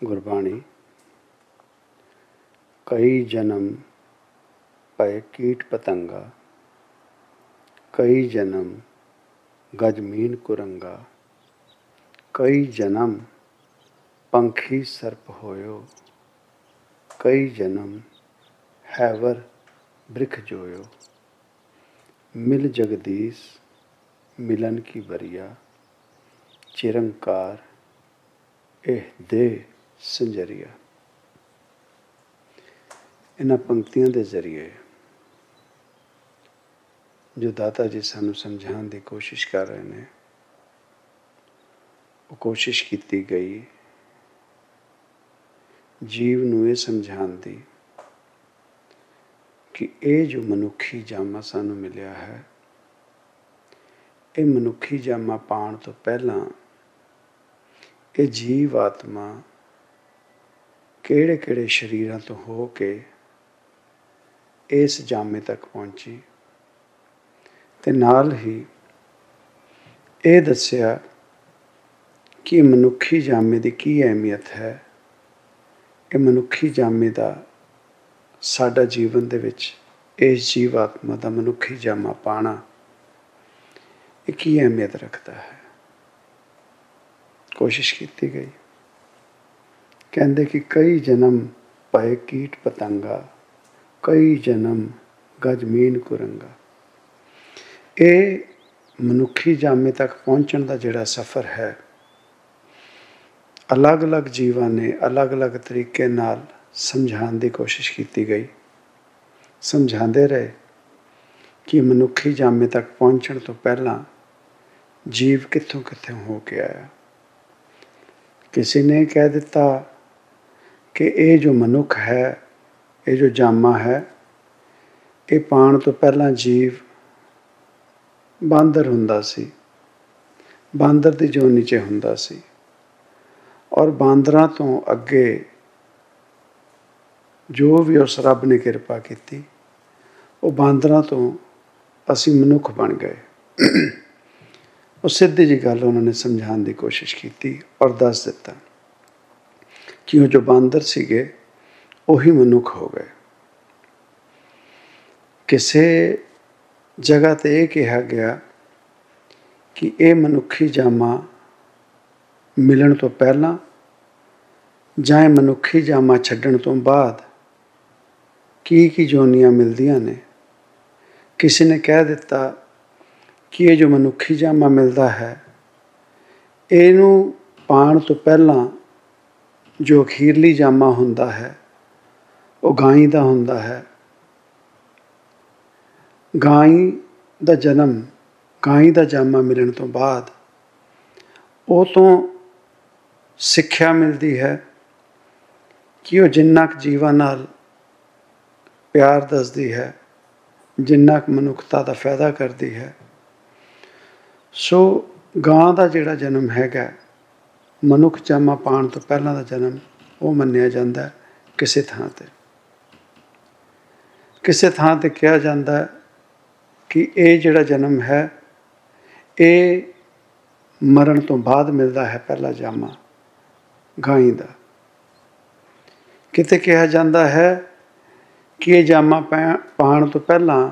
ਗੁਰਬਾਣੀ ਕਈ ਜਨਮ ਪਏ ਕੀਟ ਪਤੰਗਾ ਕਈ ਜਨਮ ਗਜਮੀਨ ਕੁਰੰਗਾ ਕਈ ਜਨਮ ਪੰਖੀ ਸਰਪ ਹੋਇਓ ਕਈ ਜਨਮ ਹੈਵਰ ਬ੍ਰਿਖ ਜੋਇਓ ਮਿਲ ਜਗਦੀਸ਼ ਮਿਲਨ ਕੀ ਬਰੀਆ ਚਿਰੰਕਾਰ ਇਹ ਦੇ ਸੰਜਰੀਆ। ਇਹਨਾਂ ਪੰਕਤੀਆਂ ਦੇ ਜ਼ਰੀਏ ਜੋ ਦਾਤਾ ਜੀ ਸਾਨੂੰ ਸਮਝਾਉਣ ਦੀ ਕੋਸ਼ਿਸ਼ ਕਰ ਰਹੇ ਨੇ, ਉਹ ਕੋਸ਼ਿਸ਼ ਕੀਤੀ ਗਈ ਜੀਵ ਨੂੰ ਇਹ ਸਮਝਾਉਣ ਦੀ ਕਿ ਇਹ ਜੋ ਮਨੁੱਖੀ ਜਾਮਾ ਸਾਨੂੰ ਮਿਲਿਆ ਹੈ, ਇਹ ਮਨੁੱਖੀ ਜਾਮਾ ਪਾਣ ਤੋਂ ਪਹਿਲਾਂ ਇਹ ਜੀਵ ਆਤਮਾ ਕਿਹੜੇ ਕਿਹੜੇ ਸ਼ਰੀਰਾਂ ਤੋਂ ਹੋ ਕੇ ਇਸ ਜਾਮੇ ਤੱਕ ਪਹੁੰਚੀ ਤੇ ਨਾਲ ਹੀ ਇਹ ਦੱਸਿਆ ਕਿ ਮਨੁੱਖੀ ਜਾਮੇ ਦੀ ਕੀ ਅਹਿਮੀਅਤ ਹੈ? ਇਹ ਮਨੁੱਖੀ ਜਾਮੇ ਦਾ ਸਾਡਾ ਜੀਵਨ ਦੇ ਵਿੱਚ ਇਸ ਜੀਵ ਆਤਮਾ ਦਾ ਮਨੁੱਖੀ ਜਾਮਾ ਪਾਣਾ ਇਹ ਕੀ ਅਹਿਮੀਅਤ ਰੱਖਦਾ ਹੈ? ਕੋਸ਼ਿਸ਼ ਕੀਤੀ ਗਈ। ਕਹਿੰਦੇ ਕਿ ਕਈ ਜਨਮ ਪਏ ਕੀਟ ਪਤੰਗਾ, ਕਈ ਜਨਮ ਗਜਮੀਨ ਕੁਰੰਗਾ। ਇਹ ਮਨੁੱਖੀ ਜਾਮੇ ਤੱਕ ਪਹੁੰਚਣ ਦਾ ਜਿਹੜਾ ਸਫ਼ਰ ਹੈ, ਅਲੱਗ-ਅਲੱਗ ਜੀਵਾਂ ਨੇ ਅਲੱਗ-ਅਲੱਗ ਤਰੀਕੇ ਨਾਲ ਸਮਝਾਉਣ ਦੀ ਕੋਸ਼ਿਸ਼ ਕੀਤੀ ਗਈ। ਸਮਝਾਉਂਦੇ ਰਹੇ ਕਿ ਮਨੁੱਖੀ ਜਾਮੇ ਤੱਕ ਪਹੁੰਚਣ ਤੋਂ ਪਹਿਲਾਂ ਜੀਵ ਕਿੱਥੋਂ ਕਿੱਥੇ ਹੋ ਕੇ ਆਇਆ। ਕਿਸੇ ਨੇ ਕਹਿ ਦਿੱਤਾ ਕਿ ਇਹ ਜੋ ਮਨੁੱਖ ਹੈ, ਇਹ ਜੋ ਜਾਮਾ ਹੈ, ਇਹ ਪਾਣ ਤੋਂ ਪਹਿਲਾਂ ਜੀਵ ਬਾਂਦਰ ਹੁੰਦਾ ਸੀ। ਬਾਂਦਰ ਦੀ ਜੋਨ ਨੀਚੇ ਹੁੰਦਾ ਸੀ। ਔਰ ਬਾਂਦਰਾਂ ਤੋਂ ਅੱਗੇ ਜੋ ਵੀ ਉਸ ਰੱਬ ਨੇ ਕਿਰਪਾ ਕੀਤੀ, ਉਹ ਬਾਂਦਰਾਂ ਤੋਂ ਅਸੀਂ ਮਨੁੱਖ ਬਣ ਗਏ। ਉਹ ਸਿੱਧੀ ਜੀ ਗੱਲ ਉਹਨਾਂ ਨੇ ਸਮਝਾਉਣ ਦੀ ਕੋਸ਼ਿਸ਼ ਕੀਤੀ ਔਰ ਦੱਸ ਦਿੱਤਾ। ਕਿ ਉਹ ਜੋ ਬਾਂਦਰ ਸੀਗੇ, ਉਹੀ ਮਨੁੱਖ ਹੋ ਗਏ। ਕਿਸੇ ਜਗ੍ਹਾ ਤੇ ਇਹ ਕਿਹਾ ਗਿਆ ਕਿ ਇਹ ਮਨੁੱਖੀ ਜਾਮਾ ਮਿਲਣ ਤੋਂ ਪਹਿਲਾਂ ਜਾਂ ਇਹ ਮਨੁੱਖੀ ਜਾਮਾ ਛੱਡਣ ਤੋਂ ਬਾਅਦ ਕੀ ਕੀ ਜੋਨੀਆਂ ਮਿਲਦੀਆਂ ਨੇ? ਕਿਸੇ ਨੇ ਕਹਿ ਦਿੱਤਾ ਕਿ ਇਹ ਜੋ ਮਨੁੱਖੀ ਜਾਮਾ ਮਿਲਦਾ ਹੈ, ਇਹਨੂੰ ਪਾਣ ਤੋਂ ਪਹਿਲਾਂ ਜੋ ਅਖੀਰਲੀ ਜਾਮਾ ਹੁੰਦਾ ਹੈ, ਉਹ ਗਾਈ ਦਾ ਹੁੰਦਾ ਹੈ। ਗਾਈ ਦਾ ਜਨਮ, ਗਾਈ ਦਾ ਜਾਮਾ ਮਿਲਣ ਤੋਂ ਬਾਅਦ, ਉਹ ਤੋਂ ਸਿੱਖਿਆ ਮਿਲਦੀ ਹੈ ਕਿ ਉਹ ਜਿੰਨਾ ਕੁ ਜੀਵਾਂ ਨਾਲ ਪਿਆਰ ਦੱਸਦੀ ਹੈ, ਜਿੰਨਾ ਕੁ ਮਨੁੱਖਤਾ ਦਾ ਫਾਇਦਾ ਕਰਦੀ ਹੈ। ਸੋ ਗਾਂ ਦਾ ਜਿਹੜਾ ਜਨਮ ਹੈਗਾ ਮਨੁੱਖ ਜਾਮਾ ਪਾਣ ਤੋਂ ਪਹਿਲਾਂ ਦਾ ਜਨਮ ਉਹ ਮੰਨਿਆ ਜਾਂਦਾ ਕਿਸੇ ਥਾਂ ਤੇ। ਕਿਸੇ ਥਾਂ ਤੇ ਕਿਹਾ ਜਾਂਦਾ ਕਿ ਇਹ ਜਿਹੜਾ ਜਨਮ ਹੈ, ਇਹ ਮਰਨ ਤੋਂ ਬਾਅਦ ਮਿਲਦਾ ਹੈ ਪਹਿਲਾ ਜਾਮਾ, ਗਾਈ ਦਾ। ਕਿਤੇ ਕਿਹਾ ਜਾਂਦਾ ਹੈ ਕਿ ਇਹ ਜਾਮਾ ਪਾਣ ਤੋਂ ਪਹਿਲਾਂ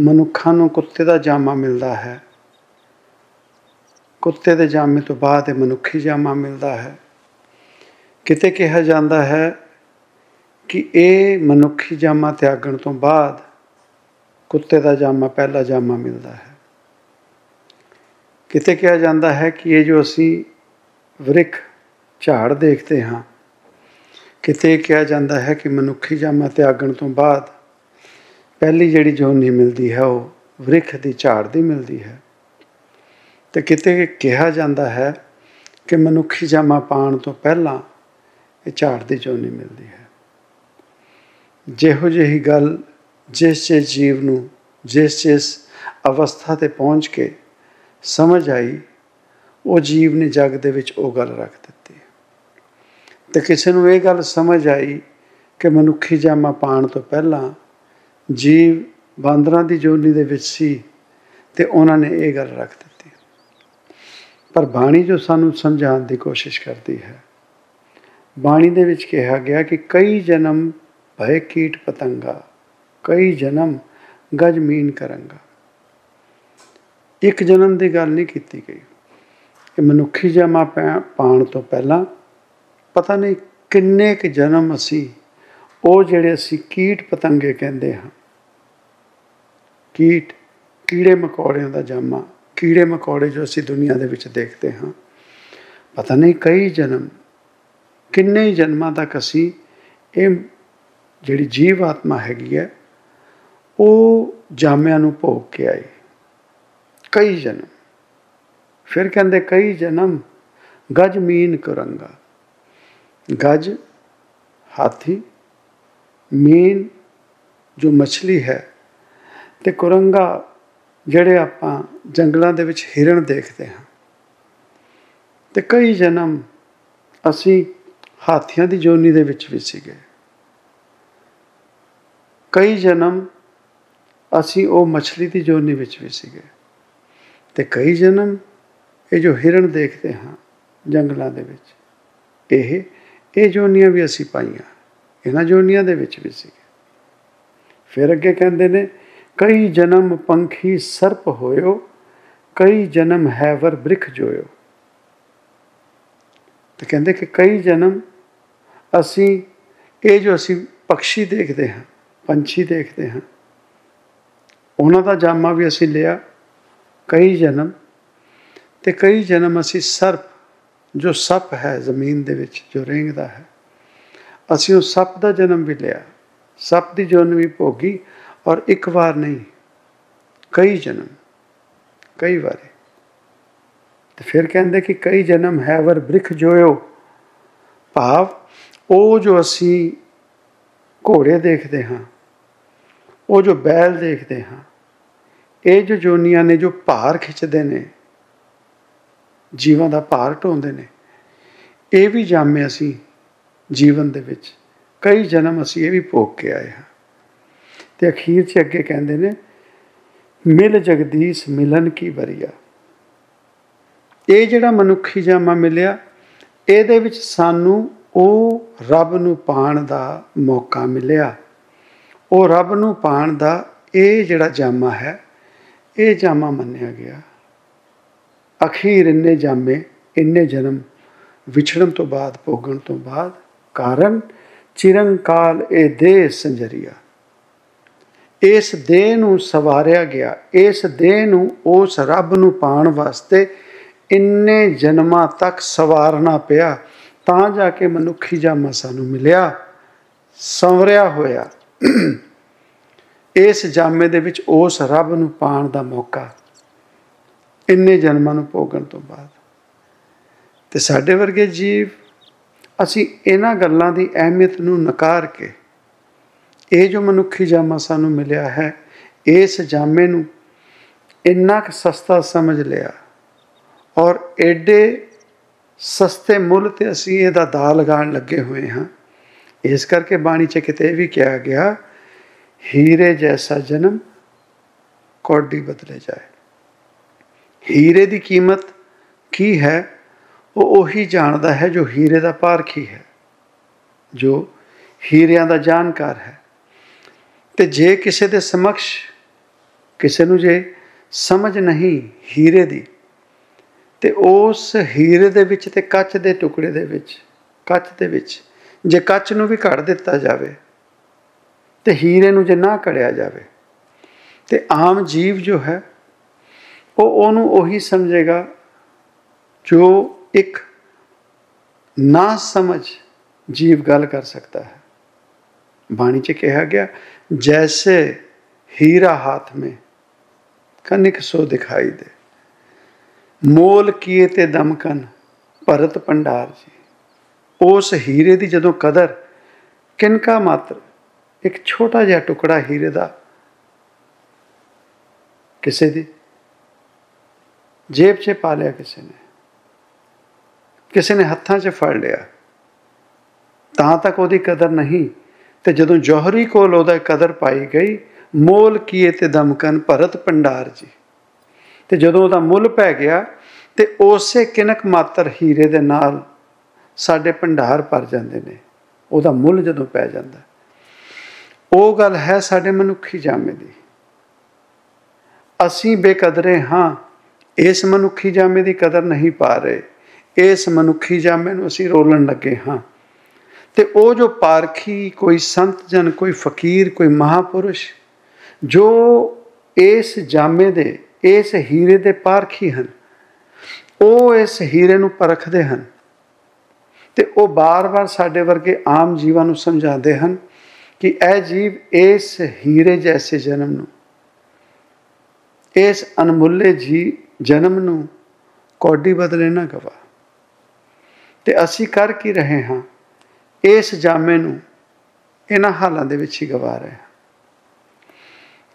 ਮਨੁੱਖਾਂ ਨੂੰ ਕੁੱਤੇ ਦਾ ਜਾਮਾ ਮਿਲਦਾ ਹੈ। ਕੁੱਤੇ ਦੇ ਜਾਮੇ ਤੋਂ ਬਾਅਦ ਇਹ ਮਨੁੱਖੀ ਜਾਮਾ ਮਿਲਦਾ ਹੈ। ਕਿਤੇ ਕਿਹਾ ਜਾਂਦਾ ਹੈ ਕਿ ਇਹ ਮਨੁੱਖੀ ਜਾਮਾ ਤਿਆਗਣ ਤੋਂ ਬਾਅਦ ਕੁੱਤੇ ਦਾ ਜਾਮਾ ਪਹਿਲਾ ਜਾਮਾ ਮਿਲਦਾ ਹੈ। ਕਿਤੇ ਕਿਹਾ ਜਾਂਦਾ ਹੈ ਕਿ ਇਹ ਜੋ ਅਸੀਂ ਵ੍ਰਿਖ, ਝਾੜ ਦੇਖਦੇ ਹਾਂ, ਕਿਤੇ ਕਿਹਾ ਜਾਂਦਾ ਹੈ ਕਿ ਮਨੁੱਖੀ ਜਾਮਾ ਤਿਆਗਣ ਤੋਂ ਬਾਅਦ ਪਹਿਲੀ ਜਿਹੜੀ ਜੋਨੀ ਮਿਲਦੀ ਹੈ ਉਹ ਵ੍ਰਿਖ ਦੀ ਝਾੜ ਦੀ ਮਿਲਦੀ ਹੈ। ਤੇ ਕਿਤੇ ਕਿਹਾ ਜਾਂਦਾ ਹੈ ਕਿ ਮਨੁੱਖੀ ਜਾਮਾ ਪਾਣ ਤੋਂ ਪਹਿਲਾਂ ਇਹ ਝਾੜ ਦੀ ਜੋਨੀ ਮਿਲਦੀ ਹੈ। ਜਿਹੋ ਜਿਹੀ ਗੱਲ ਜਿਸ ਜਿਸ ਜੀਵ ਨੂੰ, ਜਿਸ ਜਿਸ ਅਵਸਥਾ ਤੇ ਪਹੁੰਚ ਕੇ ਸਮਝ ਆਈ, ਉਹ ਜੀਵ ਨੇ ਜਗ ਦੇ ਵਿੱਚ ਉਹ ਗੱਲ ਰੱਖ ਦਿੱਤੀ। ਤੇ ਕਿਸੇ ਨੂੰ ਇਹ ਗੱਲ ਸਮਝ ਆਈ ਕਿ ਮਨੁੱਖੀ ਜਾਮਾ ਪਾਣ ਤੋਂ ਪਹਿਲਾਂ ਜੀਵ ਬਾਂਦਰਾਂ ਦੀ ਜੋਨੀ ਦੇ ਵਿੱਚ ਸੀ ਤੇ ਉਹਨਾਂ ਨੇ ਇਹ ਗੱਲ ਰੱਖ ਦਿੱਤੀ। ਪਰ ਬਾਣੀ ਜੋ ਸਾਨੂੰ ਸਮਝਾਉਣ ਦੀ ਕੋਸ਼ਿਸ਼ ਕਰਦੀ ਹੈ, ਬਾਣੀ ਦੇ ਵਿੱਚ ਕਿਹਾ ਗਿਆ ਕਿ ਕਈ ਜਨਮ ਭਏ ਕੀਟ ਪਤੰਗਾ, ਕਈ ਜਨਮ ਗਜ ਮੀਨ ਕਰਾਂਗਾ। ਇੱਕ ਜਨਮ ਦੀ ਗੱਲ ਨਹੀਂ ਕੀਤੀ ਗਈ ਕਿ ਮਨੁੱਖੀ ਜਮਾ ਪਾਣ ਤੋਂ ਪਹਿਲਾਂ ਪਤਾ ਨਹੀਂ ਕਿੰਨੇ ਕੁ ਜਨਮ ਅਸੀਂ, ਉਹ ਜਿਹੜੇ ਅਸੀਂ ਕੀਟ ਪਤੰਗੇ ਕਹਿੰਦੇ ਹਾਂ। ਕੀਟ ਕੀੜੇ ਮਕੌੜਿਆਂ ਦਾ ਜਾਮਾ ਕੀੜੇ ਮਕੌੜੇ ਜੋ ਅਸੀਂ ਦੁਨੀਆ ਦੇ ਵਿੱਚ ਦੇਖਦੇ ਹਾਂ, ਪਤਾ ਨਹੀਂ ਕਈ ਜਨਮ, ਕਿੰਨੇ ਹੀ ਜਨਮਾਂ ਤੱਕ ਅਸੀਂ ਇਹ ਜਿਹੜੀ ਜੀਵ ਆਤਮਾ ਹੈਗੀ ਹੈ, ਉਹ ਜਾਮਿਆਂ ਨੂੰ ਭੋਗ ਕੇ ਆਈ ਕਈ ਜਨਮ। ਫਿਰ ਕਹਿੰਦੇ ਕਈ ਜਨਮ, ਗਜ ਮੀਨ ਕਰੰਗਾ। ਗਜ ਹਾਥੀ, ਮੀਨ ਜੋ ਮੱਛਲੀ ਹੈ, ਤੇ ਕੁਰੰਗਾ ਜਿਹੜੇ ਆਪਾਂ ਜੰਗਲਾਂ ਦੇ ਵਿੱਚ ਹਿਰਨ ਦੇਖਦੇ ਹਾਂ। ਤੇ ਕਈ ਜਨਮ ਅਸੀਂ ਹਾਥੀਆਂ ਦੀ ਜੋਨੀ ਦੇ ਵਿੱਚ ਵੀ ਸੀਗੇ। ਕਈ ਜਨਮ ਅਸੀਂ ਉਹ ਮੱਛਲੀ ਦੀ ਜੋਨੀ ਵਿੱਚ ਵੀ ਸੀਗੇ। ਤੇ ਕਈ ਜਨਮ ਇਹ ਜੋ ਹਿਰਨ ਦੇਖਦੇ ਹਾਂ ਜੰਗਲਾਂ ਦੇ ਵਿੱਚ, ਇਹ ਇਹ ਜੋਨੀਆਂ ਵੀ ਅਸੀਂ ਪਾਈਆਂ। ਇਹਨਾਂ ਜੋਨੀਆਂ ਦੇ ਵਿੱਚ ਵੀ ਸੀਗੇ। ਫਿਰ ਅੱਗੇ ਕਹਿੰਦੇ ਨੇ ਕਈ ਜਨਮ ਪੰਖੀ ਸਰਪ ਹੋਇਓ, ਕਈ ਜਨਮ ਹੈਵਰ ਬ੍ਰਿਖ ਜੋਇਓ। ਤੇ ਕਹਿੰਦੇ ਕਿ ਕਈ ਜਨਮ ਅਸੀਂ, ਇਹ ਜੋ ਅਸੀਂ ਪੰਛੀ ਦੇਖਦੇ ਹਾਂ, ਪੰਛੀ ਦੇਖਦੇ ਹਾਂ, ਉਹਨਾਂ ਦਾ ਜਾਮਾ ਵੀ ਅਸੀਂ ਲਿਆ, ਕਈ ਜਨਮ, ਤੇ ਕਈ ਜਨਮ ਅਸੀਂ ਸਰਪ, ਜੋ ਸੱਪ ਹੈ ਜ਼ਮੀਨ ਦੇ ਵਿੱਚ, ਜੋ ਰੇਂਗਦਾ ਹੈ, ਅਸੀਂ ਉਹ ਸੱਪ ਦਾ ਜਨਮ ਵੀ ਲਿਆ, ਸੱਪ ਦੀ ਜਨਮ ਵੀ ਭੋਗੀ ਔਰ ਇੱਕ ਵਾਰ ਨਹੀਂ, ਕਈ ਜਨਮ, ਕਈ ਵਾਰੇ। ਤੇ ਫਿਰ ਕਹਿੰਦੇ ਕਿ ਕਈ ਜਨਮ ਹੈ, ਵਰ ਬ੍ਰਿਖ ਜੋਇਓ। ਭਾਵ ਉਹ ਜੋ ਅਸੀਂ ਘੋੜੇ ਦੇਖਦੇ ਹਾਂ, ਉਹ ਜੋ ਬੈਲ ਦੇਖਦੇ ਹਾਂ, ਇਹ ਜੋ ਜੋਨੀਆਂ ਨੇ, ਜੋ ਭਾਰ ਖਿੱਚਦੇ ਨੇ, ਜੀਵਾਂ ਦਾ ਭਾਰ ਢੋਂਦੇ ਨੇ, ਇਹ ਵੀ ਜਾਮੇ ਅਸੀਂ ਜੀਵਨ ਦੇ ਵਿੱਚ। ਕਈ ਜਨਮ ਅਸੀਂ ਇਹ ਵੀ ਭੋਗ ਕੇ ਆਏ ਹਾਂ। ਤੇ ਅਖੀਰ 'ਚ ਅੱਗੇ ਕਹਿੰਦੇ ਨੇ, ਮਿਲ ਜਗਦੀਸ਼ ਮਿਲਨ ਕੀ ਬਰੀਆ ਇਹ ਜਿਹੜਾ ਮਨੁੱਖੀ ਜਾਮਾ ਮਿਲਿਆ, ਇਹਦੇ ਵਿੱਚ ਸਾਨੂੰ ਉਹ ਰੱਬ ਨੂੰ ਪਾਣ ਦਾ ਮੌਕਾ ਮਿਲਿਆ। ਉਹ ਰੱਬ ਨੂੰ ਪਾਣ ਦਾ ਇਹ ਜਿਹੜਾ ਜਾਮਾ ਹੈ, ਇਹ ਜਾਮਾ ਮੰਨਿਆ ਗਿਆ। ਅਖੀਰ ਇੰਨੇ ਜਾਮੇ, ਇੰਨੇ ਜਨਮ ਵਿਛੜਨ ਤੋਂ ਬਾਅਦ, ਭੋਗਣ ਤੋਂ ਬਾਅਦ ਕਾਰਨ ਚਿਰੰਕਾਲ ਇਹ ਦੇਹ ਸੰਜਰੀਆ। ਇਸ ਦੇਹ ਨੂੰ ਸਵਾਰਿਆ ਗਿਆ। ਇਸ ਦੇਹ ਨੂੰ ਉਸ ਰੱਬ ਨੂੰ ਪਾਣ ਵਾਸਤੇ ਇੰਨੇ ਜਨਮਾਂ ਤੱਕ ਸਵਾਰਨਾ ਪਿਆ, ਤਾਂ ਜਾ ਕੇ ਮਨੁੱਖੀ ਜਾਮਾ ਸਾਨੂੰ ਮਿਲਿਆ, ਸੰਵਰਿਆ ਹੋਇਆ। ਇਸ ਜਾਮੇ ਦੇ ਵਿੱਚ ਉਸ ਰੱਬ ਨੂੰ ਪਾਣ ਦਾ ਮੌਕਾ, ਇੰਨੇ ਜਨਮਾਂ ਨੂੰ ਭੋਗਣ ਤੋਂ ਬਾਅਦ। ਤੇ ਸਾਡੇ ਵਰਗੇ ਜੀਵ, ਅਸੀਂ ਇਹਨਾਂ ਗੱਲਾਂ ਦੀ ਅਹਿਮੀਅਤ ਨੂੰ ਨਕਾਰ ਕੇ ਇਹ ਜੋ ਮਨੁੱਖੀ ਜਾਮਾ ਸਾਨੂੰ ਮਿਲਿਆ ਹੈ, ਇਸ ਜਾਮੇ ਨੂੰ ਇੰਨਾ ਕੁ ਸਸਤਾ ਸਮਝ ਲਿਆ ਔਰ ਐਡੇ ਸਸਤੇ ਮੁੱਲ ਤੇ ਅਸੀਂ ਇਹਦਾ ਦਾ ਲਗਾਉਣ ਲੱਗੇ ਹੋਏ ਹਾਂ। ਇਸ ਕਰਕੇ ਬਾਣੀ 'ਚ ਕਿਤੇ ਵੀ ਕਿਹਾ ਗਿਆ, ਹੀਰੇ ਜੈਸਾ ਜਨਮ ਕੋਡੀ ਬਦਲੇ ਜਾਏ। ਹੀਰੇ ਦੀ ਕੀਮਤ ਕੀ ਹੈ? ਉਹ ਉਹੀ ਜਾਣਦਾ ਹੈ ਜੋ ਹੀਰੇ ਦਾ ਪਾਰਖੀ ਹੈ, ਜੋ ਹੀਰਿਆਂ ਦਾ ਜਾਣਕਾਰ ਹੈ। ਤੇ ਜੇ ਕਿਸੇ ਦੇ ਸਮਕਸ਼ ਕਿਸੇ ਨੂੰ ਜੇ ਸਮਝ ਨਹੀਂ ਹੀਰੇ ਦੀ, ਤੇ ਉਸ ਹੀਰੇ ਦੇ ਵਿੱਚ ਤੇ ਕੱਚ ਦੇ ਟੁਕੜੇ ਦੇ ਵਿੱਚ, ਕੱਚ ਦੇ ਵਿੱਚ, ਜੇ ਕੱਚ ਨੂੰ ਵੀ ਘੜ ਦਿੱਤਾ ਜਾਵੇ ਤੇ ਹੀਰੇ ਨੂੰ ਜੇ ਨਾ ਕੜਿਆ ਜਾਵੇ, ਤੇ ਆਮ ਜੀਵ ਜੋ ਹੈ, ਉਹ ਉਹਨੂੰ ਉਹੀ ਸਮਝੇਗਾ ਜੋ ਇੱਕ ਨਾ ਸਮਝ ਜੀਵ ਗੱਲ ਕਰ ਸਕਦਾ ਹੈ। ਬਾਣੀ 'ਚ ਕਿਹਾ ਗਿਆ, ਜੈਸੇ ਹੀਰਾ ਹੱਥ ਮੇ, ਕਨਿਕ ਸੋ ਦਿਖਾਈ ਦੇ। ਮੋਲ ਕੀਏ ਤੇ ਦਮਕਨ ਭਰਤ ਪੰਡਾਰ ਜੀ। ਉਸ ਹੀਰੇ ਦੀ ਜਦੋਂ ਕਦਰ ਕਿਨਕਾ ਮਾਤਰ, ਇੱਕ ਛੋਟਾ ਜਿਹਾ ਟੁਕੜਾ ਹੀਰੇ ਦਾ। ਕਿਸੇ ਦੀ? ਜੇਬ 'ਚ ਪਾ ਲਿਆ ਕਿਸੇ ਨੇ। ਕਿਸੇ ਨੇ ਹੱਥਾਂ 'ਚ ਫੜ ਲਿਆ। ਤਾਂ ਤੱਕ ਉਹਦੀ ਕਦਰ ਨਹੀਂ। ਤੇ ਜਦੋਂ ਜੋਹਰੀ ਕੋਲ ਉਹਦਾ ਕਦਰ ਪਾਈ ਗਈ, ਮੋਲ ਕੀਏ ਤੇ ਦਮਕਨ ਭਰਤ ਪੰਡਾਰ ਜੀ। ਤੇ ਜਦੋਂ ਉਹਦਾ ਮੁੱਲ ਪੈ ਗਿਆ, ਤੇ ਉਸੇ ਕਿਨਕ ਮਾਤਰ ਹੀਰੇ ਦੇ ਨਾਲ ਸਾਡੇ ਭੰਡਾਰ ਭਰ ਜਾਂਦੇ ਨੇ। ਉਹਦਾ ਮੁੱਲ ਜਦੋਂ ਪੈ ਜਾਂਦਾ। ਉਹ ਗੱਲ ਹੈ ਸਾਡੇ ਮਨੁੱਖੀ ਜਾਮੇ ਦੀ। ਅਸੀਂ ਬੇਕਦਰੇ ਹਾਂ, ਇਸ ਮਨੁੱਖੀ ਜਾਮੇ ਦੀ ਕਦਰ ਨਹੀਂ ਪਾ ਰਹੇ। ਇਸ ਮਨੁੱਖੀ ਜਾਮੇ ਨੂੰ ਅਸੀਂ ਰੋਲਣ ਲੱਗੇ ਹਾਂ। ਤੇ ਉਹ ਜੋ ਪਾਰਖੀ ਕੋਈ ਸੰਤ ਜਨ, ਕੋਈ ਫਕੀਰ, ਕੋਈ ਮਹਾਪੁਰਸ਼, ਜੋ ਇਸ ਜਾਮੇ ਦੇ, ਇਸ ਹੀਰੇ ਦੇ ਪਾਰਖੀ ਹਨ, ਉਹ ਇਸ ਹੀਰੇ ਨੂੰ ਪਰਖਦੇ ਹਨ ਤੇ ਉਹ ਬਾਰ-ਬਾਰ ਸਾਡੇ ਵਰਗੇ ਆਮ ਜੀਵਾਂ ਨੂੰ ਸਮਝਾਉਂਦੇ ਹਨ ਕਿ ਇਹ ਜੀਵ ਇਸ ਹੀਰੇ ਜੈਸੇ ਜਨਮ ਨੂੰ, ਇਸ ਅਨਮੁੱਲੇ ਜੀ ਜਨਮ ਨੂੰ ਕੋਡੀ ਬਦਲੇ ਨਾ ਗਵਾ। ਤੇ ਅਸੀਂ ਕਰ ਕੀ ਰਹੇ ਹਾਂ? ਇਸ ਜਾਮੇ ਨੂੰ ਇਹਨਾਂ ਹਾਲਾਂ ਦੇ ਵਿੱਚ ਹੀ ਗਵਾ ਰਹੇ ਹਾਂ।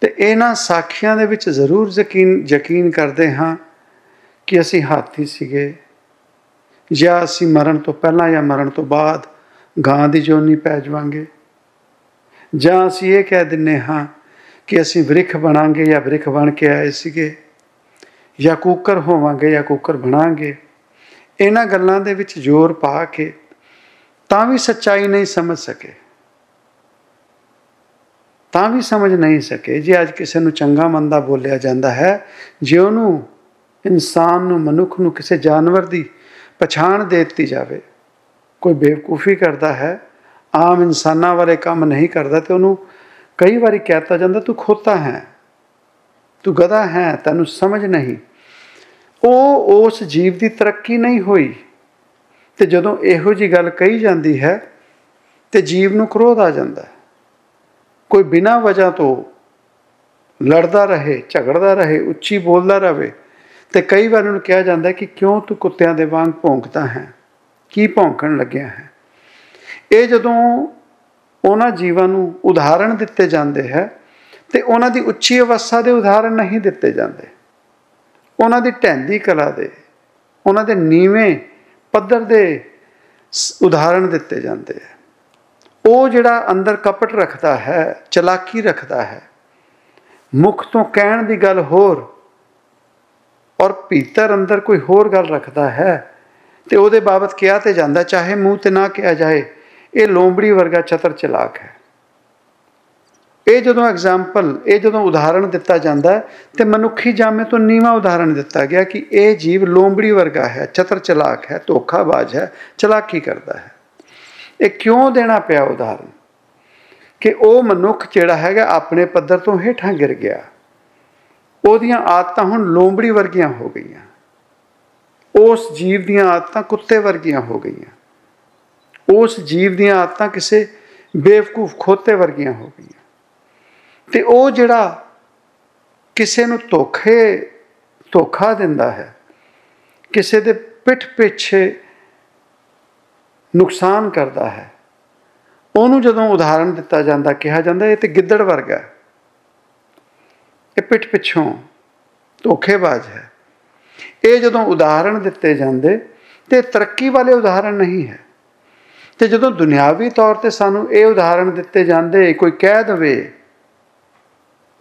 ਤੇ ਇਹਨਾਂ ਸਾਖੀਆਂ ਦੇ ਵਿੱਚ ਜ਼ਰੂਰ ਯਕੀਨ ਯਕੀਨ ਕਰਦੇ ਹਾਂ ਕਿ ਅਸੀਂ ਹਾਥੀ ਸੀਗੇ ਜਾਂ ਅਸੀਂ ਮਰਨ ਤੋਂ ਪਹਿਲਾਂ ਜਾਂ ਮਰਨ ਤੋਂ ਬਾਅਦ ਗਾਂ ਦੀ ਜੋਨੀ ਪੈ ਜਾਵਾਂਗੇ। ਜਾਂ ਅਸੀਂ ਇਹ ਕਹਿ ਦਿੰਨੇ ਹਾਂ ਕਿ ਅਸੀਂ ਬ੍ਰਿਖ ਬਣਾਂਗੇ ਜਾਂ ਬ੍ਰਿਖ ਬਣ ਕੇ ਆਏ ਸੀਗੇ ਜਾਂ ਕੂਕਰ ਹੋਵਾਂਗੇ ਜਾਂ ਕੂਕਰ ਬਣਾਂਗੇ। ਇਹਨਾਂ ਗੱਲਾਂ ਦੇ ਵਿੱਚ ਜ਼ੋਰ ਪਾ ਕੇ ਤਾਂ ਵੀ ਸੱਚਾਈ ਨਹੀਂ ਸਮਝ ਸਕੇ। ਤਾਂ ਵੀ ਸਮਝ ਨਹੀਂ ਸਕੇ। ਜੇ ਅੱਜ ਕਿਸੇ ਨੂੰ ਚੰਗਾ ਮੰਦਾ ਬੋਲਿਆ ਜਾਂਦਾ ਹੈ, ਜੇ ਉਹਨੂੰ ਇਨਸਾਨ ਨੂੰ, ਮਨੁੱਖ ਨੂੰ ਕਿਸੇ ਜਾਨਵਰ ਦੀ ਪਛਾਣ ਦੇ ਦਿੱਤੀ ਜਾਵੇ, ਕੋਈ ਬੇਵਕੂਫੀ ਕਰਦਾ ਹੈ, ਆਮ ਇਨਸਾਨਾਂ ਵਾਲੇ ਕੰਮ ਨਹੀਂ ਕਰਦਾ, ਤੇ ਉਹਨੂੰ ਕਈ ਵਾਰੀ ਕਹਿਤਾ ਜਾਂਦਾ, ਤੂੰ ਖੋਤਾ ਹੈ, ਤੂੰ ਗਧਾ ਹੈ, ਤੈਨੂੰ ਸਮਝ ਨਹੀਂ। ਉਹ ਉਸ ਜੀਵ ਦੀ ਤਰੱਕੀ ਨਹੀਂ ਹੋਈ। ਤੇ ਜਦੋਂ ਇਹੋ ਜੀ ਗੱਲ ਕਹੀ ਜਾਂਦੀ ਹੈ, ਤੇ ਜੀਵ ਨੂੰ ਕ੍ਰੋਧ ਆ ਜਾਂਦਾ ਕੋਈ ਬਿਨਾਂ ਵਜ੍ਹਾ ਤੋਂ ਲੜਦਾ ਰਹੇ, ਝਗੜਦਾ ਰਹੇ, ਉੱਚੀ ਬੋਲਦਾ ਰਹੇ, ਤੇ ਕਈ ਵਾਰ ਉਹਨੂੰ ਕਿਹਾ ਜਾਂਦਾ ਕਿ ਕਿਉਂ ਤੂੰ ਕੁੱਤਿਆਂ ਦੇ ਵਾਂਗ ਭੌਂਕਦਾ ਹੈ? ਕੀ ਭੌਂਕਣ ਲੱਗਿਆ ਹੈ? ਇਹ ਜਦੋਂ ਉਹਨਾਂ ਜੀਵਾਂ ਨੂੰ ਉਦਾਹਰਣ ਦਿੱਤੇ ਜਾਂਦੇ ਹੈ, ਤੇ ਉਹਨਾਂ ਦੀ ਉੱਚੀ ਅਵਸਥਾ ਦੇ ਉਦਾਹਰਣ ਨਹੀਂ ਦਿੱਤੇ ਜਾਂਦੇ। ਉਹਨਾਂ ਦੀ ਢੈਂਦੀ ਕਲਾ ਦੇ, ਉਹਨਾਂ ਦੇ ਨੀਵੇਂ ਪੱਧਰ ਦੇ ਉਦਾਹਰਣ ਦਿੱਤੇ ਜਾਂਦੇ ਹੈ ਉਹ ਜਿਹੜਾ ਅੰਦਰ ਕਪਟ ਰੱਖਦਾ ਹੈ, ਚਲਾਕੀ ਰੱਖਦਾ ਹੈ, ਮੁਖ ਤੋਂ ਕਹਿਣ ਦੀ ਗੱਲ ਹੋਰ ਔਰ ਭੀਤਰ ਅੰਦਰ ਕੋਈ ਹੋਰ ਗੱਲ ਰੱਖਦਾ ਹੈ, ਤੇ ਉਹਦੇ ਬਾਬਤ ਕਿਹਾ ਤੇ ਜਾਂਦਾ, ਚਾਹੇ ਮੂੰਹ ਤੇ ਨਾ ਕਿਹਾ ਜਾਏ, ਇਹ ਲੋਂਬੜੀ ਵਰਗਾ ਚਤਰ ਚਲਾਕ ਹੈ। ਇਹ ਜਦੋਂ ਐਗਜ਼ਾਮਪਲ ਇਹ ਜਦੋਂ ਉਦਾਹਰਣ ਦਿੱਤਾ ਜਾਂਦਾ ਤੇ ਮਨੁੱਖੀ ਜਾਮੇ ਤੋਂ ਨੀਵਾ ਉਦਾਹਰਣ ਦਿੱਤਾ ਗਿਆ ਕਿ ਇਹ ਜੀਵ ਲੋਂਬੜੀ ਵਰਗਾ ਹੈ, ਚਤਰ ਚਲਾਕ ਹੈ, ਧੋਖਾਬਾਜ਼ ਹੈ, ਚਲਾਕੀ ਕਰਦਾ ਹੈ। ਇਹ ਕਿਉਂ ਦੇਣਾ ਪਿਆ ਉਦਾਹਰਣ? ਕਿ ਉਹ ਮਨੁੱਖ ਜਿਹੜਾ ਹੈਗਾ ਆਪਣੇ ਪੱਧਰ ਤੋਂ ਹੇਠਾਂ ਗਿਰ ਗਿਆ। ਉਹਦੀਆਂ ਆਦਤਾਂ ਹੁਣ ਲੋਂਬੜੀ ਵਰਗੀਆਂ ਹੋ ਗਈਆਂ। ਉਸ ਜੀਵ ਦੀਆਂ ਆਦਤਾਂ ਕੁੱਤੇ ਵਰਗੀਆਂ ਹੋ ਗਈਆਂ। ਉਸ ਜੀਵ ਦੀਆਂ ਆਦਤਾਂ ਕਿਸੇ ਬੇਵਕੂਫ ਖੋਤੇ ਵਰਗੀਆਂ ਹੋ ਗਈਆਂ। ਤੇ ਉਹ ਜਿਹੜਾ ਕਿਸੇ ਨੂੰ ਧੋਖੇ, ਧੋਖਾ ਦਿੰਦਾ ਹੈ, ਕਿਸੇ ਦੇ ਪਿੱਠ ਪਿੱਛੇ ਨੁਕਸਾਨ ਕਰਦਾ ਹੈ, ਉਹਨੂੰ ਜਦੋਂ ਉਦਾਹਰਣ ਦਿੱਤਾ ਜਾਂਦਾ, ਕਿਹਾ ਜਾਂਦਾ, ਇਹ ਤੇ ਗਿੱਦੜ ਵਰਗਾ ਹੈ। ਇਹ ਪਿੱਠ ਪਿੱਛੋਂ ਧੋਖੇਬਾਜ਼ ਹੈ। ਇਹ ਜਦੋਂ ਉਦਾਹਰਣ ਦਿੱਤੇ ਜਾਂਦੇ, ਤੇ ਤਰੱਕੀ ਵਾਲੇ ਉਦਾਹਰਣ ਨਹੀਂ ਹੈ। ਤੇ ਜਦੋਂ ਦੁਨਿਆਵੀ ਤੌਰ ਤੇ ਸਾਨੂੰ ਇਹ ਉਦਾਹਰਣ ਦਿੱਤੇ ਜਾਂਦੇ, ਕੋਈ ਕਹਿ ਦਵੇ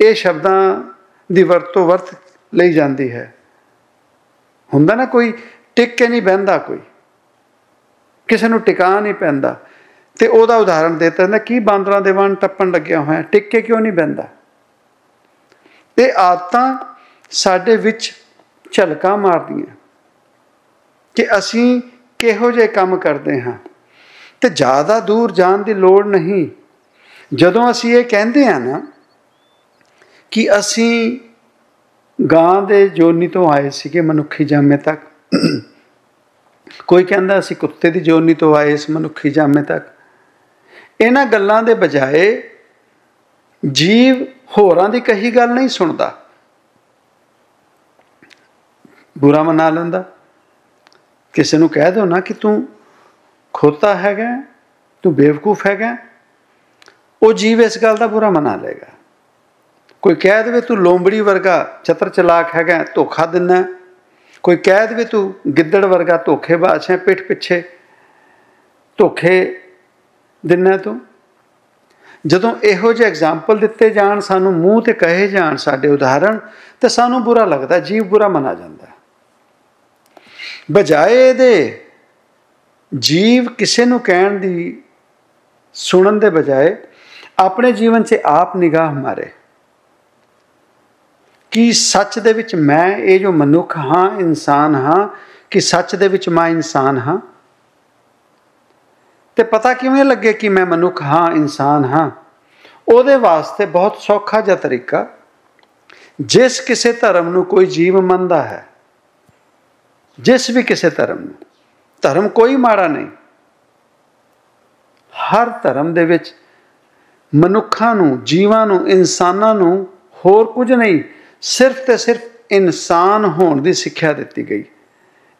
ਇਹ ਸ਼ਬਦਾਂ ਦੀ ਵਰਤੋਂ ਵਰਤ ਲਈ ਜਾਂਦੀ ਹੈ। ਹੁੰਦਾ ਨਾ ਕੋਈ ਟਿਕ ਕੇ ਨਹੀਂ ਬਹਿੰਦਾ ਕੋਈ। ਕਿਸੇ ਨੂੰ ਟਿਕਾ ਨਹੀਂ ਪੈਂਦਾ। ਤੇ ਉਹਦਾ ਉਦਾਹਰਣ ਦਿੱਤਾ ਜਾਂਦਾ ਕੀ ਬਾਂਦਰਾਂ ਦੇ ਵਣ ਟੱਪਣ ਲੱਗਿਆ ਹੋਇਆ ਟਿਕ ਕੇ ਕਿਉਂ ਨਹੀਂ ਬਹਿੰਦਾ? ਇਹ ਆਦਤਾਂ ਸਾਡੇ ਵਿੱਚ ਝਲਕਾਂ ਮਾਰਦੀਆਂ। ਕਿ ਅਸੀਂ ਕਿਹੋ ਜਿਹੇ ਕੰਮ ਕਰਦੇ ਹਾਂ। ਤੇ ਜ਼ਿਆਦਾ ਦੂਰ ਜਾਣ ਦੀ ਲੋੜ ਨਹੀਂ। ਜਦੋਂ ਅਸੀਂ ਇਹ ਕਹਿੰਦੇ ਆ ਨਾ ਕਿ ਅਸੀਂ ਗਾਂ ਦੇ ਜੋਨੀ ਤੋਂ ਆਏ ਸੀਗੇ ਮਨੁੱਖੀ ਜਾਮੇ ਤੱਕ। ਕੋਈ ਕਹਿੰਦਾ ਅਸੀਂ ਕੁੱਤੇ ਦੀ ਜੋਨੀ ਤੋਂ ਆਏ ਇਸ ਮਨੁੱਖੀ ਜਾਮੇ ਤੱਕ। ਇਹਨਾਂ ਗੱਲਾਂ ਦੇ ਬਜਾਏ ਜੀਵ ਹੋਰਾਂ ਦੀ ਕਹੀ ਗੱਲ ਨਹੀਂ ਸੁਣਦਾ। ਬੁਰਾ ਮਨਾ ਲੈਂਦਾ। ਕਿਸੇ ਨੂੰ ਕਹਿ ਦੋ ਨਾ ਕਿ ਤੂੰ ਖੋਤਾ ਹੈਗਾ, ਤੂੰ ਬੇਵਕੂਫ ਹੈਗਾ, ਉਹ ਜੀਵ ਇਸ ਗੱਲ ਦਾ ਬੁਰਾ ਮਨਾ ਲੇਗਾ ਕੋਈ ਕਹਿ ਦੇਵੇ ਤੂੰ ਲੋਂਬੜੀ ਵਰਗਾ ਚਤਰ ਚਲਾਕ ਹੈਗਾ, ਧੋਖਾ ਦਿੰਨਾ ਕੋਈ ਕਹਿ ਦੇਵੇ ਤੂੰ ਗਿੱਦੜ ਵਰਗਾ ਧੋਖੇਬਾਜ਼ ਹੈ, ਪਿੱਠ ਪਿੱਛੇ ਧੋਖੇ ਦਿੰਨਾ ਤੂੰ। ਜਦੋਂ ਇਹੋ ਜਿਹੇ ਐਗਜ਼ਾਮਪਲ ਦਿੱਤੇ ਜਾਣ, ਸਾਨੂੰ ਮੂੰਹ ਤੇ ਕਹੇ ਜਾਣ ਸਾਡੇ ਉਦਾਹਰਣ, ਤੇ ਸਾਨੂੰ ਬੁਰਾ ਲੱਗਦਾ, ਜੀਵ ਬੁਰਾ ਮਨਾ ਜਾਂਦਾ ਬਜਾਏ ਇਹਦੇ ਜੀਵ ਕਿਸੇ ਨੂੰ ਕਹਿਣ ਦੀ ਸੁਣਨ ਦੇ ਬਜਾਏ, ਆਪਣੇ ਜੀਵਨ 'ਚ ਆਪ ਨਿਗਾਹ ਮਾਰੇ। ਕਿ ਸੱਚ ਦੇ ਵਿੱਚ ਮੈਂ ਇਹ ਜੋ ਮਨੁੱਖ ਹਾਂ, ਇਨਸਾਨ ਹਾਂ, ਕਿ ਸੱਚ ਦੇ ਵਿੱਚ ਮੈਂ ਇਨਸਾਨ ਹਾਂ? ਤੇ ਪਤਾ ਕਿਵੇਂ ਲੱਗੇ ਕਿ ਮੈਂ ਮਨੁੱਖ ਹਾਂ, ਇਨਸਾਨ ਹਾਂ? ਉਹਦੇ ਵਾਸਤੇ ਬਹੁਤ ਸੌਖਾ ਜਿਹਾ ਤਰੀਕਾ, ਜਿਸ ਕਿਸੇ ਧਰਮ ਨੂੰ ਕੋਈ ਜੀਵ ਮੰਨਦਾ ਹੈ, ਜਿਸ ਵੀ ਕਿਸੇ ਧਰਮ ਨੂੰ, ਧਰਮ ਕੋਈ ਮਾੜਾ ਨਹੀਂ। ਹਰ ਧਰਮ ਦੇ ਵਿੱਚ ਮਨੁੱਖਾਂ ਨੂੰ, ਜੀਵਾਂ ਨੂੰ, ਇਨਸਾਨਾਂ ਨੂੰ ਹੋਰ ਕੁਝ ਨਹੀਂ ਸਿਰਫ ਤੇ ਸਿਰਫ ਇਨਸਾਨ ਹੋਣ ਦੀ ਸਿੱਖਿਆ ਦਿੱਤੀ ਗਈ।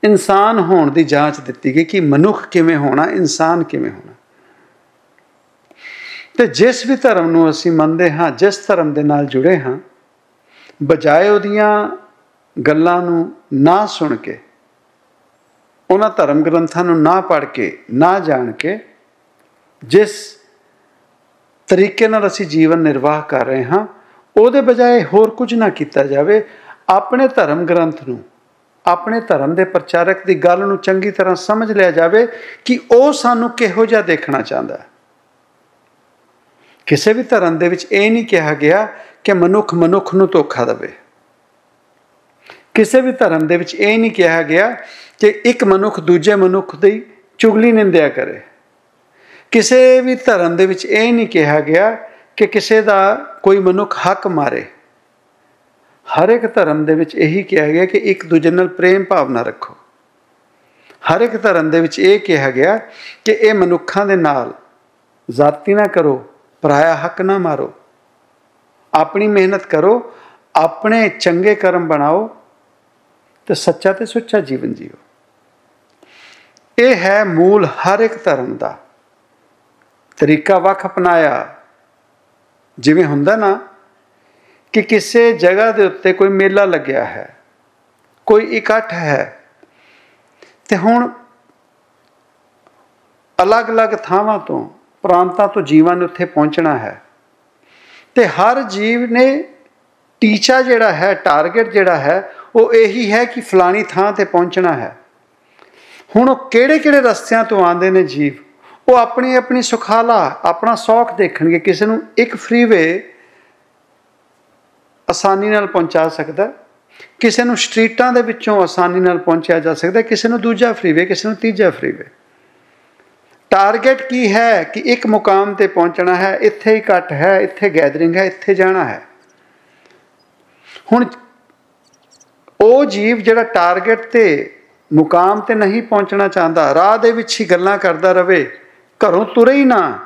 ਇਨਸਾਨ ਹੋਣ ਦੀ ਜਾਂਚ ਦਿੱਤੀ ਗਈ ਕਿ ਮਨੁੱਖ ਕਿਵੇਂ ਹੋਣਾ, ਇਨਸਾਨ ਕਿਵੇਂ ਹੋਣਾ। ਤੇ ਜਿਸ ਵੀ ਧਰਮ ਨੂੰ ਅਸੀਂ ਮੰਨਦੇ ਹਾਂ, ਜਿਸ ਧਰਮ ਦੇ ਨਾਲ ਜੁੜੇ ਹਾਂ, ਬਜਾਏ ਉਹਦੀਆਂ ਗੱਲਾਂ ਨੂੰ ਨਾ ਸੁਣ ਕੇ, ਉਹਨਾਂ ਧਰਮ ਗ੍ਰੰਥਾਂ ਨੂੰ ਨਾ ਪੜ੍ਹ ਕੇ, ਨਾ ਜਾਣ ਕੇ, ਜਿਸ ਤਰੀਕੇ ਨਾਲ ਅਸੀਂ ਜੀਵਨ ਨਿਰਵਾਹ ਕਰ ਰਹੇ ਹਾਂ ਉਹਦੇ ਬਜਾਏ ਹੋਰ ਕੁਝ ਨਾ ਕੀਤਾ ਜਾਵੇ, ਆਪਣੇ ਧਰਮ ਗ੍ਰੰਥ ਨੂੰ, ਆਪਣੇ ਧਰਮ ਦੇ ਪ੍ਰਚਾਰਕ ਦੀ ਗੱਲ ਨੂੰ ਚੰਗੀ ਤਰ੍ਹਾਂ ਸਮਝ ਲਿਆ ਜਾਵੇ ਕਿ ਉਹ ਸਾਨੂੰ ਕਿਹੋ ਜਿਹਾ ਦੇਖਣਾ ਚਾਹੁੰਦਾ ਹੈ। ਕਿਸੇ ਵੀ ਧਰਮ ਦੇ ਵਿੱਚ ਇਹ ਨਹੀਂ ਕਿਹਾ ਗਿਆ ਕਿ ਮਨੁੱਖ ਮਨੁੱਖ ਨੂੰ ਧੋਖਾ ਦੇਵੇ। ਕਿਸੇ ਵੀ ਧਰਮ ਦੇ ਵਿੱਚ ਇਹ ਨਹੀਂ ਕਿਹਾ ਗਿਆ ਕਿ ਇੱਕ ਮਨੁੱਖ ਦੂਜੇ ਮਨੁੱਖ ਦੀ ਚੁਗਲੀ ਨਿੰਦਿਆ ਕਰੇ। ਕਿਸੇ ਵੀ ਧਰਮ ਦੇ ਵਿੱਚ ਇਹ ਨਹੀਂ ਕਿਹਾ ਗਿਆ ਕਿ ਕਿਸੇ ਦਾ ਕੋਈ ਮਨੁੱਖ ਹੱਕ ਮਾਰੇ। ਹਰ ਇੱਕ ਧਰਮ ਦੇ ਵਿੱਚ ਇਹੀ ਕਿਹਾ ਗਿਆ ਕਿ ਇੱਕ ਦੂਜੇ ਨਾਲ ਪ੍ਰੇਮ ਭਾਵਨਾ ਰੱਖੋ। ਹਰ ਇੱਕ ਧਰਮ ਦੇ ਵਿੱਚ ਇਹ ਕਿਹਾ ਗਿਆ ਕਿ ਇਹ ਮਨੁੱਖਾਂ ਦੇ ਨਾਲ ਜ਼ਾਤੀ ਨਾ ਕਰੋ, ਪਰਾਇਆ ਹੱਕ ਨਾ ਮਾਰੋ। ਆਪਣੀ ਮਿਹਨਤ ਕਰੋ, ਆਪਣੇ ਚੰਗੇ ਕਰਮ ਬਣਾਓ ਤੇ ਸੱਚਾ ਤੇ ਸੁੱਚਾ ਜੀਵਨ ਜੀਓ। ਇਹ ਹੈ ਮੂਲ ਹਰ ਇੱਕ ਧਰਮ ਦਾ ਤਰੀਕਾ ਵੱਖ ਅਪਣਾਇਆ ਜਿਵੇਂ ਹੁੰਦਾ ਨਾ ਕਿ ਕਿਸੇ ਜਗ੍ਹਾ ਦੇ ਉੱਤੇ ਕੋਈ ਮੇਲਾ ਲੱਗਿਆ ਹੈ, ਕੋਈ ਇਕੱਠ ਹੈ, ਤੇ ਹੁਣ ਅਲੱਗ-ਅਲੱਗ ਥਾਵਾਂ ਤੋਂ, ਪ੍ਰਾਂਤਾਂ ਤੋਂ ਜੀਵਾਂ ਨੇ ਉੱਥੇ ਪਹੁੰਚਣਾ ਹੈ। ਤੇ ਹਰ ਜੀਵ ਨੇ ਟੀਚਾ ਜਿਹੜਾ ਹੈ, ਟਾਰਗੇਟ ਜਿਹੜਾ ਹੈ, ਉਹ ਇਹੀ ਹੈ ਕਿ ਫਲਾਣੀ ਥਾਂ ਤੇ ਪਹੁੰਚਣਾ ਹੈ। ਹੁਣ ਉਹ ਕਿਹੜੇ-ਕਿਹੜੇ ਰਸਤਿਆਂ ਤੋਂ ਆਉਂਦੇ ਨੇ ਜੀਵ? ਉਹ ਆਪਣੀ ਆਪਣੀ ਸੁਖਾਲਾ, ਆਪਣਾ ਸੌਖ ਦੇਖਣਗੇ, ਕਿਸੇ ਨੂੰ ਇੱਕ ਫ੍ਰੀਵੇ ਆਸਾਨੀ ਨਾਲ ਪਹੁੰਚਾ ਸਕਦਾ ਕਿਸੇ ਨੂੰ ਸਟਰੀਟਾਂ ਦੇ ਵਿੱਚੋਂ ਆਸਾਨੀ ਨਾਲ ਪਹੁੰਚਿਆ ਜਾ ਸਕਦਾ ਕਿਸੇ ਨੂੰ ਦੂਜਾ ਫ੍ਰੀਵੇ ਕਿਸੇ ਨੂੰ ਤੀਜਾ ਫ੍ਰੀਵੇ ਟਾਰਗੇਟ ਕੀ ਹੈ ਕਿ ਇੱਕ ਮੁਕਾਮ ਤੇ ਪਹੁੰਚਣਾ ਹੈ? ਇੱਥੇ ਇਕੱਠ ਹੈ, ਇੱਥੇ ਗੈਦਰਿੰਗ ਹੈ, ਇੱਥੇ ਜਾਣਾ ਹੈ। ਹੁਣ ਉਹ ਜੀਵ ਜਿਹੜਾ ਟਾਰਗੇਟ ਤੇ, ਮੁਕਾਮ ਤੇ ਨਹੀਂ ਪਹੁੰਚਣਾ ਚਾਹੁੰਦਾ, ਰਾਹ ਦੇ ਵਿੱਚ ਹੀ ਗੱਲਾਂ ਕਰਦਾ ਰਵੇ ਘਰੋਂ ਤੁਰੇ ਹੀ ਨਾ।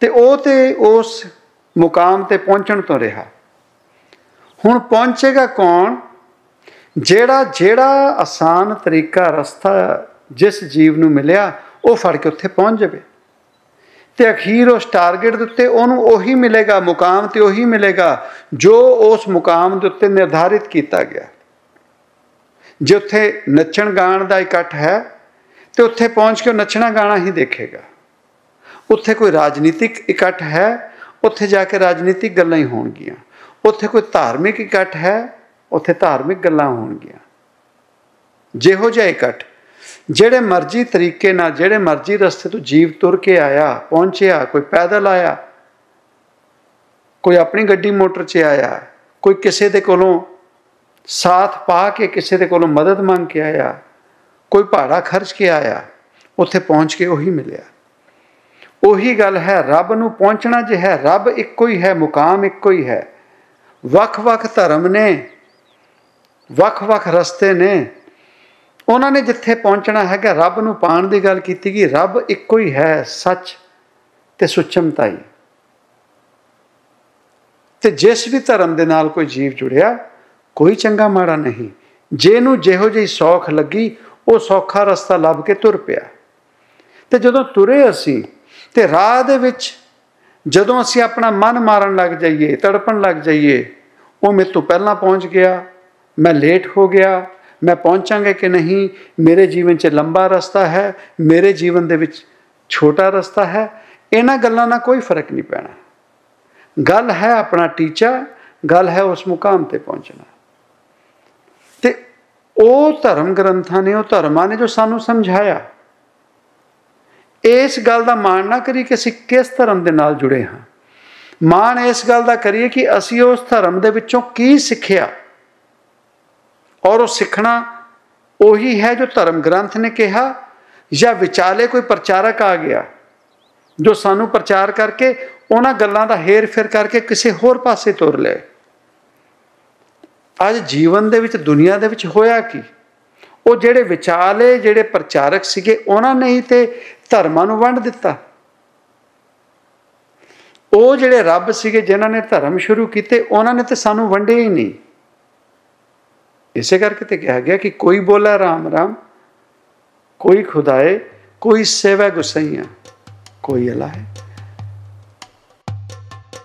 ਤੇ ਉਹ ਤੇ ਉਸ ਮੁਕਾਮ ਤੇ ਪਹੁੰਚਣ ਤੋਂ ਰਿਹਾ। ਹੁਣ ਪਹੁੰਚੇਗਾ ਕੌਣ? ਜਿਹੜਾ ਜਿਹੜਾ ਆਸਾਨ ਤਰੀਕਾ, ਰਸਤਾ ਜਿਸ ਜੀਵ ਨੂੰ ਮਿਲਿਆ, ਉਹ ਫੜ ਕੇ ਉੱਥੇ ਪਹੁੰਚ ਜਾਵੇ। ਤੇ ਅਖੀਰ ਉਸ ਟਾਰਗੇਟ ਦੇ ਉੱਤੇ ਉਹਨੂੰ ਉਹੀ ਮਿਲੇਗਾ, ਮੁਕਾਮ ਤੇ ਉਹੀ ਮਿਲੇਗਾ, ਜੋ ਉਸ ਮੁਕਾਮ ਦੇ ਉੱਤੇ ਨਿਰਧਾਰਿਤ ਕੀਤਾ ਗਿਆ। ਜੇ ਉੱਥੇ ਨੱਚਣ ਗਾਣ ਦਾ ਇਕੱਠ ਹੈ ਤੇ ਉੱਥੇ ਪਹੁੰਚ ਕੇ ਉਹ ਨੱਚਣਾ ਗਾਣਾ ਹੀ ਦੇਖੇਗਾ ਉੱਥੇ ਕੋਈ ਰਾਜਨੀਤਿਕ ਇਕੱਠ ਹੈ ਉੱਥੇ ਜਾ ਕੇ ਰਾਜਨੀਤਿਕ ਗੱਲਾਂ ਹੀ ਹੋਣਗੀਆਂ ਉੱਥੇ ਕੋਈ ਧਾਰਮਿਕ ਇਕੱਠ ਹੈ ਉੱਥੇ ਧਾਰਮਿਕ ਗੱਲਾਂ ਹੋਣਗੀਆਂ ਜਿਹੋ ਜਿਹਾ ਇਕੱਠ ਜਿਹੜੇ ਮਰਜ਼ੀ ਤਰੀਕੇ ਨਾਲ ਜਿਹੜੇ ਮਰਜ਼ੀ ਰਸਤੇ ਤੋਂ ਜੀਵ ਤੁਰ ਕੇ ਆਇਆ ਪਹੁੰਚਿਆ ਕੋਈ ਪੈਦਲ ਆਇਆ ਕੋਈ ਆਪਣੀ ਗੱਡੀ ਮੋਟਰ 'ਚ ਆਇਆ ਕੋਈ ਕਿਸੇ ਦੇ ਕੋਲੋਂ ਸਾਥ ਪਾ ਕੇ ਕਿਸੇ ਦੇ ਕੋਲੋਂ ਮਦਦ ਮੰਗ ਕੇ ਆਇਆ ਕੋਈ ਭਾੜਾ ਖਰਚ ਕੇ ਆਇਆ, ਉੱਥੇ ਪਹੁੰਚ ਕੇ ਉਹੀ ਮਿਲਿਆ। ਉਹੀ ਗੱਲ ਹੈ, ਰੱਬ ਨੂੰ ਪਹੁੰਚਣਾ ਜੇ ਹੈ, ਰੱਬ ਇੱਕੋ ਹੀ ਹੈ, ਮੁਕਾਮ ਇੱਕੋ ਹੀ ਹੈ। ਵੱਖ-ਵੱਖ ਧਰਮ ਨੇ, ਵੱਖ-ਵੱਖ ਰਸਤੇ ਨੇ। ਉਹਨਾਂ ਨੇ ਜਿੱਥੇ ਪਹੁੰਚਣਾ ਹੈਗਾ, ਰੱਬ ਨੂੰ ਪਾਣ ਦੀ ਗੱਲ ਕੀਤੀ ਕਿ ਰੱਬ ਇੱਕੋ ਹੀ ਹੈ, ਸੱਚ ਤੇ ਸੁਚਮਤਾ ਹੀ ਤੇ ਜਿਸ ਵੀ ਧਰਮ ਦੇ ਨਾਲ ਕੋਈ ਜੀਵ ਜੁੜਿਆ, ਕੋਈ ਚੰਗਾ ਮਾੜਾ ਨਹੀਂ। ਜੇ ਨੂੰ ਜਿਹੋ ਜਿਹੀ ਸੌਖ ਲੱਗੀ ਉਹ ਸੌਖਾ ਰਸਤਾ ਲੱਭ ਕੇ ਤੁਰ ਪਿਆ। ਤੇ ਜਦੋਂ ਤੁਰੇ ਅਸੀਂ, ਤੇ ਰਾਹ ਦੇ ਵਿੱਚ ਜਦੋਂ ਅਸੀਂ ਆਪਣਾ ਮਨ ਮਾਰਨ ਲੱਗ ਜਾਈਏ, ਤੜਪਣ ਲੱਗ ਜਾਈਏ, ਉਹ ਮੇਰੇ ਤੋਂ ਪਹਿਲਾਂ ਪਹੁੰਚ ਗਿਆ। ਮੈਂ ਲੇਟ ਹੋ ਗਿਆ। ਮੈਂ ਪਹੁੰਚਾਂਗਾ ਕਿ ਨਹੀਂ? ਮੇਰੇ ਜੀਵਨ 'ਚ ਲੰਬਾ ਰਸਤਾ ਹੈ। ਮੇਰੇ ਜੀਵਨ ਦੇ ਵਿੱਚ ਛੋਟਾ ਰਸਤਾ ਹੈ। ਇਹਨਾਂ ਗੱਲਾਂ ਨਾਲ ਕੋਈ ਫ਼ਰਕ ਨਹੀਂ ਪੈਣਾ। ਗੱਲ ਹੈ ਆਪਣਾ ਟੀਚਾ, ਗੱਲ ਹੈ ਉਸ ਮੁਕਾਮ ਤੇ ਪਹੁੰਚਣਾ। ਤੇ ਉਹ ਧਰਮ ਗ੍ਰੰਥਾਂ ਨੇ, ਉਹ ਧਰਮਾਂ ਨੇ ਜੋ ਸਾਨੂੰ ਸਮਝਾਇਆ। ਇਸ ਗੱਲ ਦਾ ਮਾਣ ਨਾ ਕਰੀ ਕਿ ਅਸੀਂ ਕਿਸ ਧਰਮ ਦੇ ਨਾਲ ਜੁੜੇ ਹਾਂ। ਮਾਣ ਇਸ ਗੱਲ ਦਾ ਕਰੀਏ ਕਿ ਅਸੀਂ ਉਸ ਧਰਮ ਦੇ ਵਿੱਚੋਂ ਕੀ ਸਿੱਖਿਆ। ਔਰ ਉਹ ਸਿੱਖਣਾ ਉਹੀ ਹੈ ਜੋ ਧਰਮ ਗ੍ਰੰਥ ਨੇ ਕਿਹਾ, ਜਾਂ ਵਿਚਾਲੇ ਕੋਈ ਪ੍ਰਚਾਰਕ ਆ ਗਿਆ, ਜੋ ਸਾਨੂੰ ਪ੍ਰਚਾਰ ਕਰਕੇ ਉਹਨਾਂ ਗੱਲਾਂ ਦਾ ਹੇਰ ਫੇਰ ਕਰਕੇ ਕਿਸੇ ਹੋਰ ਪਾਸੇ ਤੁਰ ਲਏ। ਅੱਜ ਜੀਵਨ ਦੇ ਵਿੱਚ, ਦੁਨੀਆ ਦੇ ਵਿੱਚ ਹੋਇਆ ਕੀ? ਉਹ ਜਿਹੜੇ ਵਿਚਾਲੇ, ਜਿਹੜੇ ਪ੍ਰਚਾਰਕ ਸੀਗੇ, ਉਹਨਾਂ ਨੇ ਹੀ ਤੇ ਧਰਮਾਂ ਨੂੰ ਵੰਡ ਦਿੱਤਾ। ਉਹ ਜਿਹੜੇ ਰੱਬ ਸੀਗੇ, ਜਿਨ੍ਹਾਂ ਨੇ ਧਰਮ ਸ਼ੁਰੂ ਕੀਤੇ, ਉਹਨਾਂ ਨੇ ਤੇ ਸਾਨੂੰ ਵੰਡੇ ਹੀ ਨਹੀਂ। ਇਸੇ ਕਰਕੇ ਤੇ ਕਿਹਾ ਗਿਆ ਕਿ ਕੋਈ ਬੋਲਾ ਰਾਮ ਰਾਮ, ਕੋਈ ਖੁਦਾਏ, ਕੋਈ ਸੇਵਾ ਗੁਸਈਆ, ਕੋਈ ਅਲਾ ਹੈ